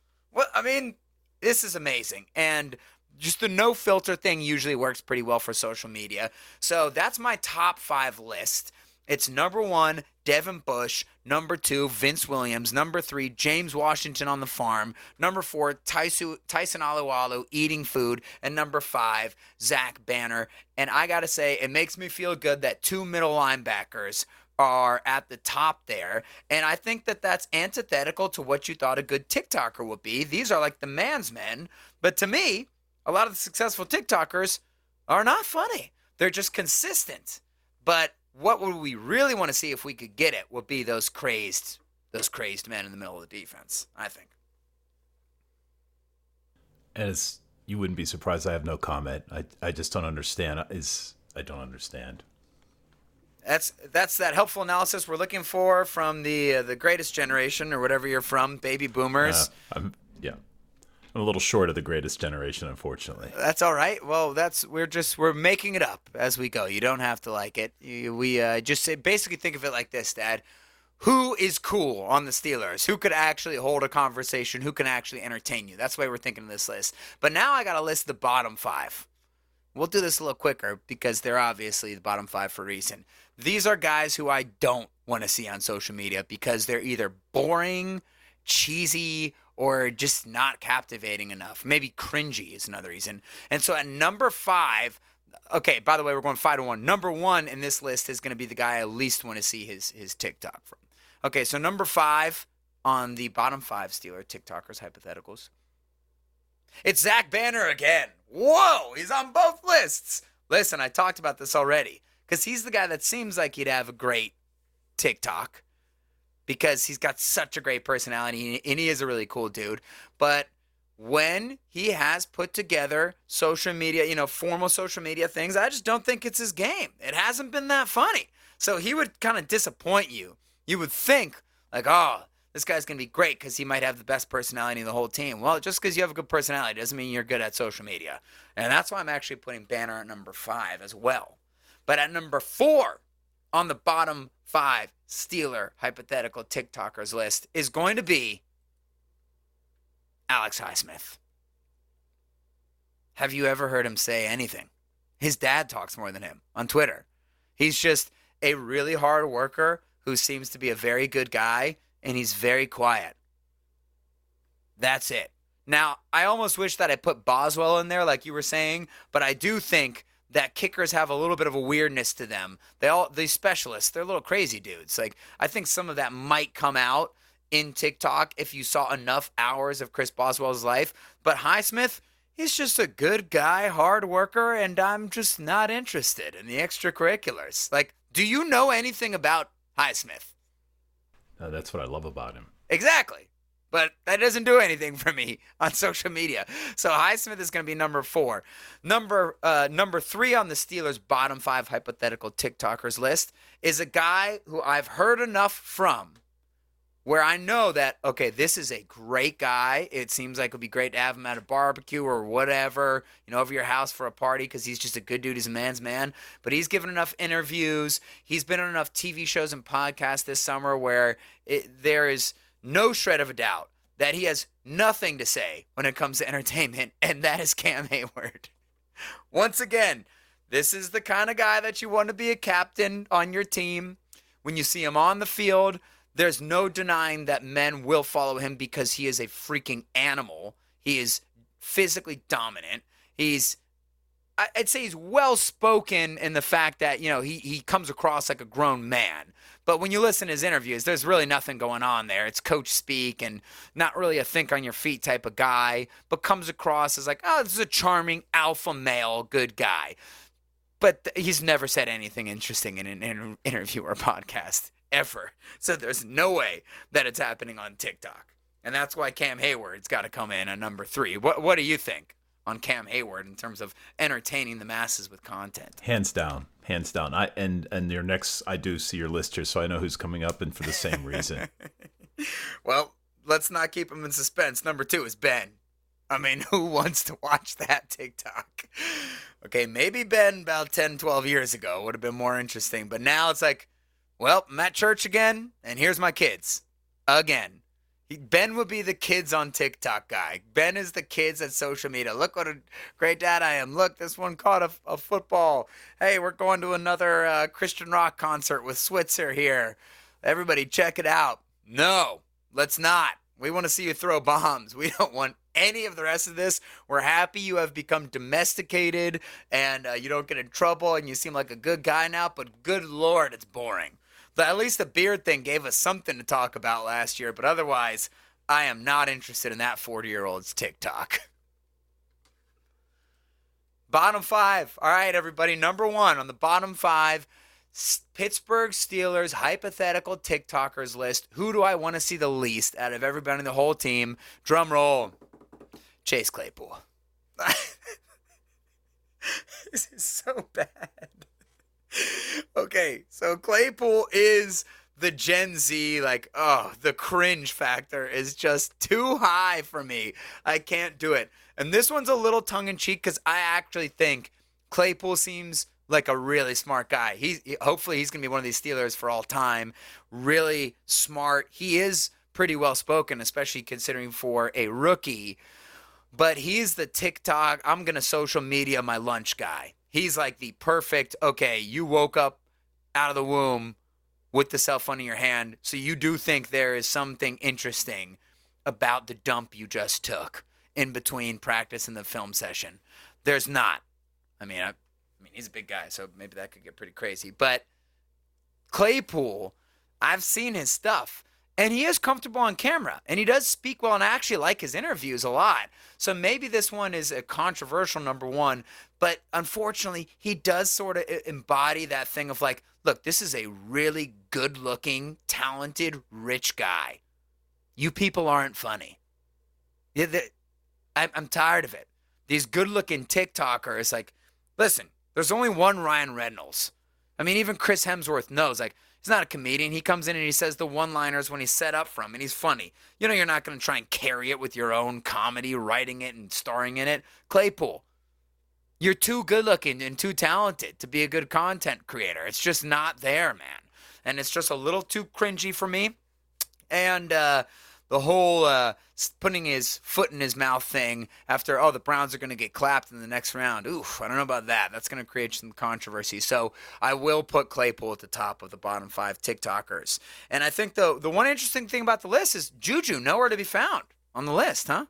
I mean, this is amazing. And just the no filter thing usually works pretty well for social media. So that's my top five list. It's number one, Devin Bush. Number two, Vince Williams. Number three, James Washington on the farm. Number four, Tyson, Tyson Alualu eating food. And number five, Zach Banner. And I got to say, it makes me feel good that two middle linebackers are at the top there. And I think that that's antithetical to what you thought a good TikToker would be. These are like the man's men. But to me, a lot of the successful TikTokers are not funny. They're just consistent. But what would we really want to see if we could get it would be those crazed those crazed men in the middle of the defense, I think. And it's you wouldn't be surprised. I have no comment. I I just don't understand. Is I don't understand. That's that's that helpful analysis we're looking for from the uh, the greatest generation or whatever you're from, baby boomers. Uh, yeah. A little short of the greatest generation, unfortunately. That's all right. Well, that's we're just we're making it up as we go. You don't have to like it. We uh, just say basically think of it like this, Dad. Who is cool on the Steelers? Who could actually hold a conversation? Who can actually entertain you? That's why we're thinking of this list. But now I got to list the bottom five. We'll do this a little quicker because they're obviously the bottom five for a reason. These are guys who I don't want to see on social media because they're either boring, cheesy, or just not captivating enough. Maybe cringy is another reason. And so at number five, okay, by the way, we're going five to one. Number one in this list is going to be the guy I least want to see his his TikTok from. Okay, so number five on the bottom five Steeler TikTokers hypotheticals. It's Zach Banner again. Whoa, he's on both lists. Listen, I talked about this already because he's the guy that seems like he'd have a great TikTok. Because he's got such a great personality and he is a really cool dude. But when he has put together social media, you know, formal social media things, I just don't think it's his game. It hasn't been that funny. So he would kind of disappoint you. You would think, like, oh, this guy's going to be great because he might have the best personality in the whole team. Well, just because you have a good personality doesn't mean you're good at social media. And that's why I'm actually putting Banner at number five as well. But at number four on the bottom five Steeler hypothetical TikTokers list is going to be Alex Highsmith. Have you ever heard him say anything? His dad talks more than him on Twitter. He's just a really hard worker who seems to be a very good guy, and he's very quiet. That's it. Now, I almost wish that I put Boswell in there, like you were saying, but I do think that kickers have a little bit of a weirdness to them. They all these specialists, they're little crazy dudes. Like I think some of that might come out in TikTok if you saw enough hours of Chris Boswell's life. But Highsmith, he's just a good guy, hard worker, and I'm just not interested in the extracurriculars. Like, do you know anything about Highsmith? Uh, that's what I love about him. Exactly. But that doesn't do anything *laughs* for me on social media. So Highsmith is going to be number four. Number uh, number three on the Steelers' bottom five hypothetical TikTokers list is a guy who I've heard enough from where I know that, okay, this is a great guy. It seems like it would be great to have him at a barbecue or whatever, you know, over your house for a party because he's just a good dude. He's a man's man. But he's given enough interviews. He's been on enough TV shows and podcasts this summer where it, there is no shred of a doubt that he has nothing to say when it comes to entertainment, *laughs* and that is Cam Hayward. Once again, this is the kind of guy that you want to be a captain on your team. When you see him on the field, there's no denying that men will follow him because he is a freaking animal. He is physically dominant. He's I'd say he's well spoken in the fact that, you know, he, he comes across like a grown man. But when you listen to his interviews, there's really nothing going on there. It's coach speak and not really a think on your feet type of guy, but comes across as like, oh, this is a charming alpha male, good guy. But th- he's never said anything interesting in an inter- interview or *laughs* podcast ever. So there's no way that it's happening on TikTok. And that's why Cam Hayward's got to come in at number three. What, what do you think on Cam Hayward in terms of entertaining the masses with content? Hands down, hands down. I and and your next, I do see your list here, so I know who's coming up, and for the same reason. *laughs* Well, let's not keep him in suspense. Number two is Ben. I mean, *laughs* who wants to watch that TikTok? Okay, maybe Ben about 10, 12 years ago would have been more interesting, but now it's like, well, I'm at church again, and here's my kids. Again. Ben would be the kids on TikTok guy. Ben is the kids at social media. Look what a great dad I am. Look, this one caught a, a football. Hey, we're going to another uh, Christian rock concert with Switzer here. Everybody, check it out. No, let's not. We want to see you throw bombs. We don't want any of the rest of this. We're happy you have become domesticated and uh, you don't get in trouble and you seem like a good guy now, but good lord, it's boring. But at least the beard thing gave us something to talk about last year, but otherwise, I am not interested in that 40 year old's TikTok. Bottom five. All right, everybody. Number one on the bottom five Pittsburgh Steelers hypothetical TikTokers list. Who do I want to see the least out of everybody in the whole team? Drum roll. Chase Claypool. *laughs* this is so bad. Okay, so Claypool is the Gen Z, like, oh, the cringe factor is just too high for me. I can't do it. And this one's a little tongue in cheek because I actually think Claypool seems like a really smart guy. He hopefully he's gonna be one of these Steelers for all time. Really smart. He is pretty well spoken, especially considering for a rookie. But he's the TikTok. I'm gonna social media my lunch guy. He's like the perfect. Okay, you woke up out of the womb with the cell phone in your hand, so you do think there is something interesting about the dump you just took in between practice and the film session. There's not. I mean, I, I mean, he's a big guy, so maybe that could get pretty crazy. But Claypool, I've seen his stuff, And he is comfortable on camera, and he does speak well, and I actually like his interviews a lot. So maybe this one is a controversial number one, but unfortunately, he does sort of embody that thing of like, look, this is a really good looking, talented, rich guy. You people aren't funny. I'm, tired of it. These good looking TikTokers, like, listen, there's only one Ryan Reynolds. I mean, even Chris Hemsworth knows, like, he's not a comedian. He comes in and he says the one liners when he's set up from, and he's funny. You know, you're not going to try and carry it with your own comedy, writing it and starring in it. Claypool, you're too good looking and too talented to be a good content creator. It's just not there, man. And it's just a little too cringy for me. And uh, the whole uh, putting his foot in his mouth thing after, oh, the Browns are going to get clapped in the next round. Oof, I don't know about that. That's going to create some controversy. So I will put Claypool at the top of the bottom five TikTokers. And I think the the one interesting thing about the list is Juju nowhere to be found on the list, huh?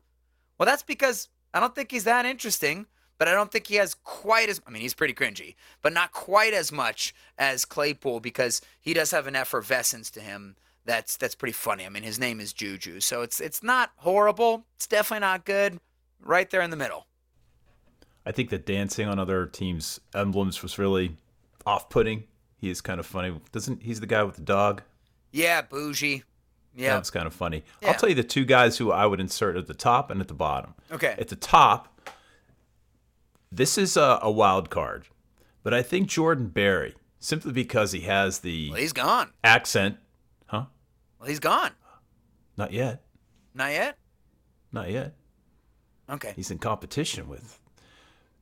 Well, that's because I don't think he's that interesting, but I don't think he has quite as I mean, he's pretty cringy, but not quite as much as Claypool because he does have an effervescence to him that's that's pretty funny. I mean, his name is Juju, so it's it's not horrible. It's definitely not good. Right there in the middle. I think that dancing on other teams' emblems was really off-putting. He is kind of funny. Doesn't he's the guy with the dog? Yeah, bougie. Yeah. That's kind of funny. Yeah. I'll tell you the two guys who I would insert at the top and at the bottom. Okay. At the top, this is a, a wild card, but I think Jordan Berry, simply because he has the Well, he's gone. accent? Well, he's gone. Not yet. Not yet. Not yet. Okay. He's in competition with.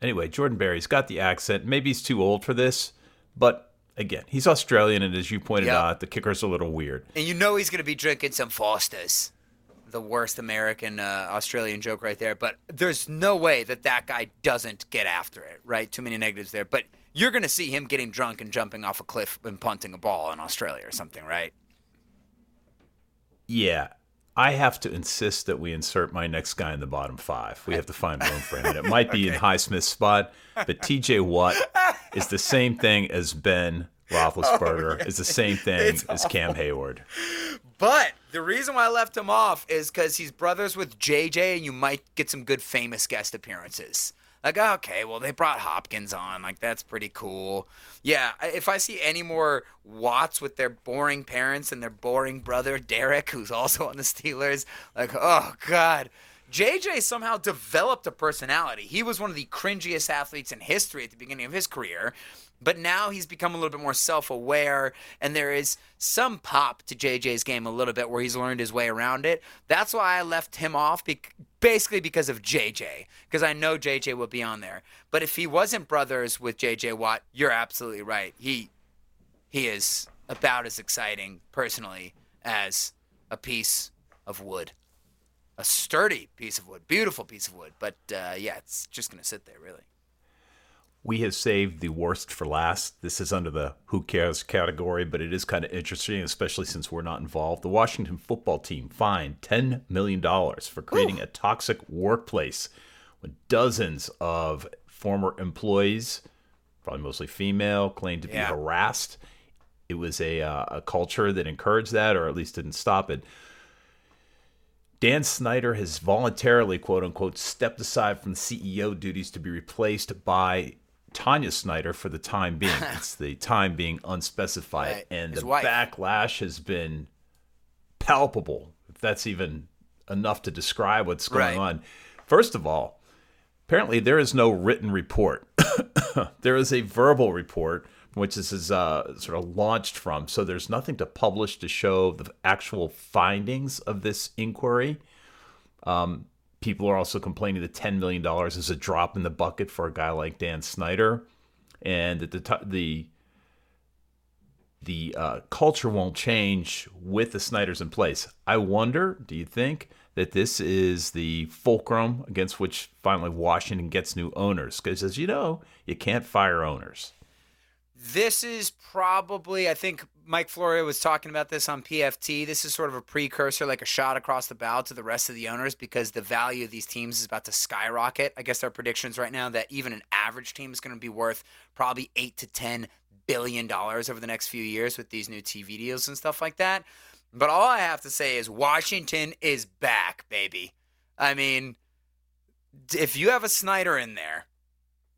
Anyway, Jordan Berry's got the accent. Maybe he's too old for this, but again, he's Australian, and as you pointed Yeah. out, the kicker's a little weird. And you know he's going to be drinking some Fosters. The worst American uh, Australian joke right there. But there's no way that that guy doesn't get after it, right? Too many negatives there. But you're going to see him getting drunk and jumping off a cliff and punting a ball in Australia or something, right? Yeah, I have to insist that we insert my next guy in the bottom five. We have to find room for him. And it might be in *laughs* Highsmith's spot, but TJ Watt is the same thing as Ben Roethlisberger, *laughs* oh, is the same thing as Cam Hayward. But the reason why I left him off is because he's brothers with JJ, and you might get some good famous guest appearances. Like, okay, well, they brought Hopkins on. Like, that's pretty cool. Yeah, if I see any more Watts with their boring parents and their boring brother, Derek, who's also on the Steelers, like, oh, God. JJ somehow developed a personality. He was one of the cringiest athletes in history at the beginning of his career, but now he's become a little bit more self aware, and there is some pop to JJ's game a little bit where he's learned his way around it. That's why I left him off, bec- basically because of JJ, because I know JJ will be on there. But if he wasn't brothers with JJ Watt, you're absolutely right. He he is about as exciting personally as a piece of wood a sturdy piece of wood, beautiful piece of wood. But uh, yeah, it's just gonna sit there, really. We have saved the worst for last. This is under the who cares category, but it is kind of interesting, especially since we're not involved. The Washington football team fined $10 million for creating a toxic workplace when dozens of former employees, probably mostly female, claimed to be Yeah. harassed. It was a, uh, a culture that encouraged that, or at least didn't stop it. Dan Snyder has voluntarily, quote unquote, stepped aside from CEO duties to be replaced by Tanya Snyder for the time being. *laughs* it's the time being unspecified. Right, And his the wife. backlash has been palpable, if that's even enough to describe what's going Right. on. First of all, apparently there is no written report. *coughs* there is a verbal report which this is uh, sort of launched from. So there's nothing to publish to show the actual findings of this inquiry. Um, people are also complaining that $10 million is a drop in the bucket for a guy like Dan Snyder, and that the the the uh, culture won't change with the Snyders in place. I wonder, do you think that this is the fulcrum against which finally Washington gets new owners? Because as you know, you can't fire owners. This is probably, I think Mike Florio was talking about this on PFT. This is sort of a precursor, like a shot across the bow to the rest of the owners because the value of these teams is about to skyrocket. I guess there are predictions right now that even an average team is going to be worth probably eight to ten billion dollars over the next few years with these new TV deals and stuff like that. But all I have to say is Washington is back, baby. I mean, if you have a Snyder in there,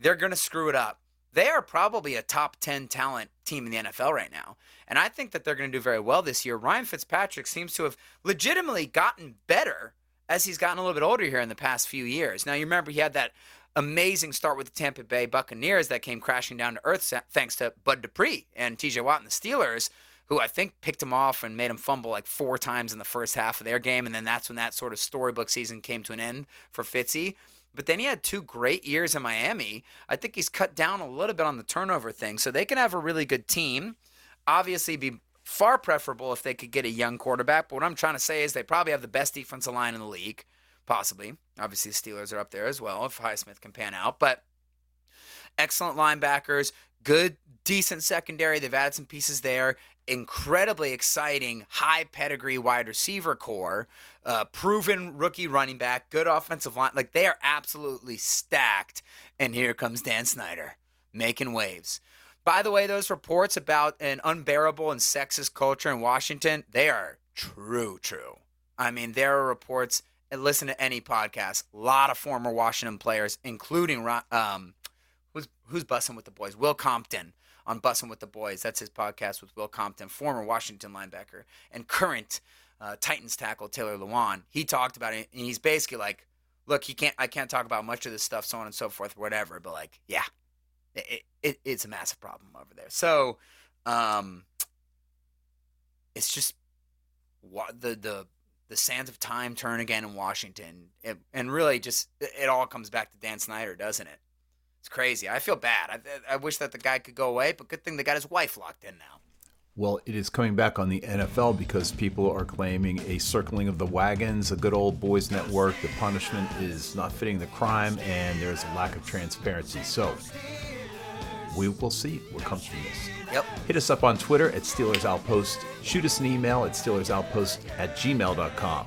they're going to screw it up. They are probably a top 10 talent team in the NFL right now. And I think that they're going to do very well this year. Ryan Fitzpatrick seems to have legitimately gotten better as he's gotten a little bit older here in the past few years. Now, you remember he had that amazing start with the Tampa Bay Buccaneers that came crashing down to earth thanks to Bud Dupree and TJ Watt and the Steelers, who I think picked him off and made him fumble like four times in the first half of their game. And then that's when that sort of storybook season came to an end for Fitzy. But then he had two great years in Miami. I think he's cut down a little bit on the turnover thing. So they can have a really good team. Obviously, be far preferable if they could get a young quarterback. But what I'm trying to say is they probably have the best defensive line in the league, possibly. Obviously, the Steelers are up there as well if Highsmith can pan out. But excellent linebackers, good, decent secondary. They've added some pieces there incredibly exciting, high pedigree wide receiver core, uh, proven rookie running back, good offensive line. Like they are absolutely stacked. And here comes Dan Snyder making waves. By the way, those reports about an unbearable and sexist culture in Washington, they are true, true. I mean, there are reports, and listen to any podcast, a lot of former Washington players, including um, who's who's bussing with the boys, Will Compton, on Bussing with the Boys. That's his podcast with Will Compton, former Washington linebacker and current uh, Titans tackle Taylor Lewan. He talked about it, and he's basically like, "Look, he can't. I can't talk about much of this stuff, so on and so forth, whatever. But like, yeah, it, it it's a massive problem over there. So, um, it's just what the the the sands of time turn again in Washington, it, and really just it all comes back to Dan Snyder, doesn't it? It's crazy. I feel bad. I, I wish that the guy could go away, but good thing they got his wife locked in now. Well, it is coming back on the NFL because people are claiming a circling of the wagons, a good old boys network. The punishment is not fitting the crime, and there's a lack of transparency. So we will see what comes from this. Yep. Hit us up on Twitter at Steelers Outpost. Shoot us an email at SteelersOutpost at gmail.com.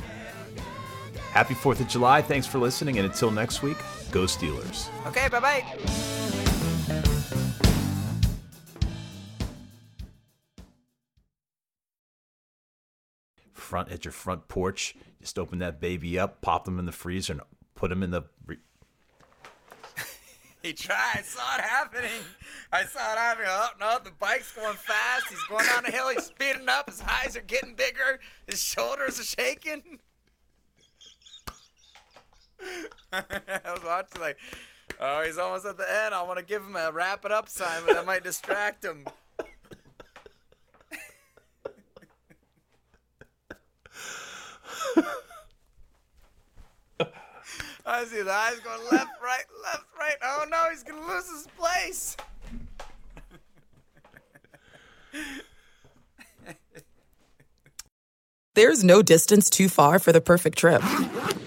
Happy 4th of July. Thanks for listening, and until next week, Go Steelers. Okay, bye bye. Front at your front porch, just open that baby up, pop them in the freezer, and put them in the. Re- he tried. I saw it happening. I saw it happening. Oh no, the bike's going fast. He's going down the hill. He's speeding up. His eyes are getting bigger. His shoulders are shaking. *laughs* I was watching like, oh, he's almost at the end. I want to give him a wrap it up sign, but that might distract him. *laughs* I see the eyes going left, right, left, right. Oh no, he's gonna lose his place. There's no distance too far for the perfect trip. *laughs*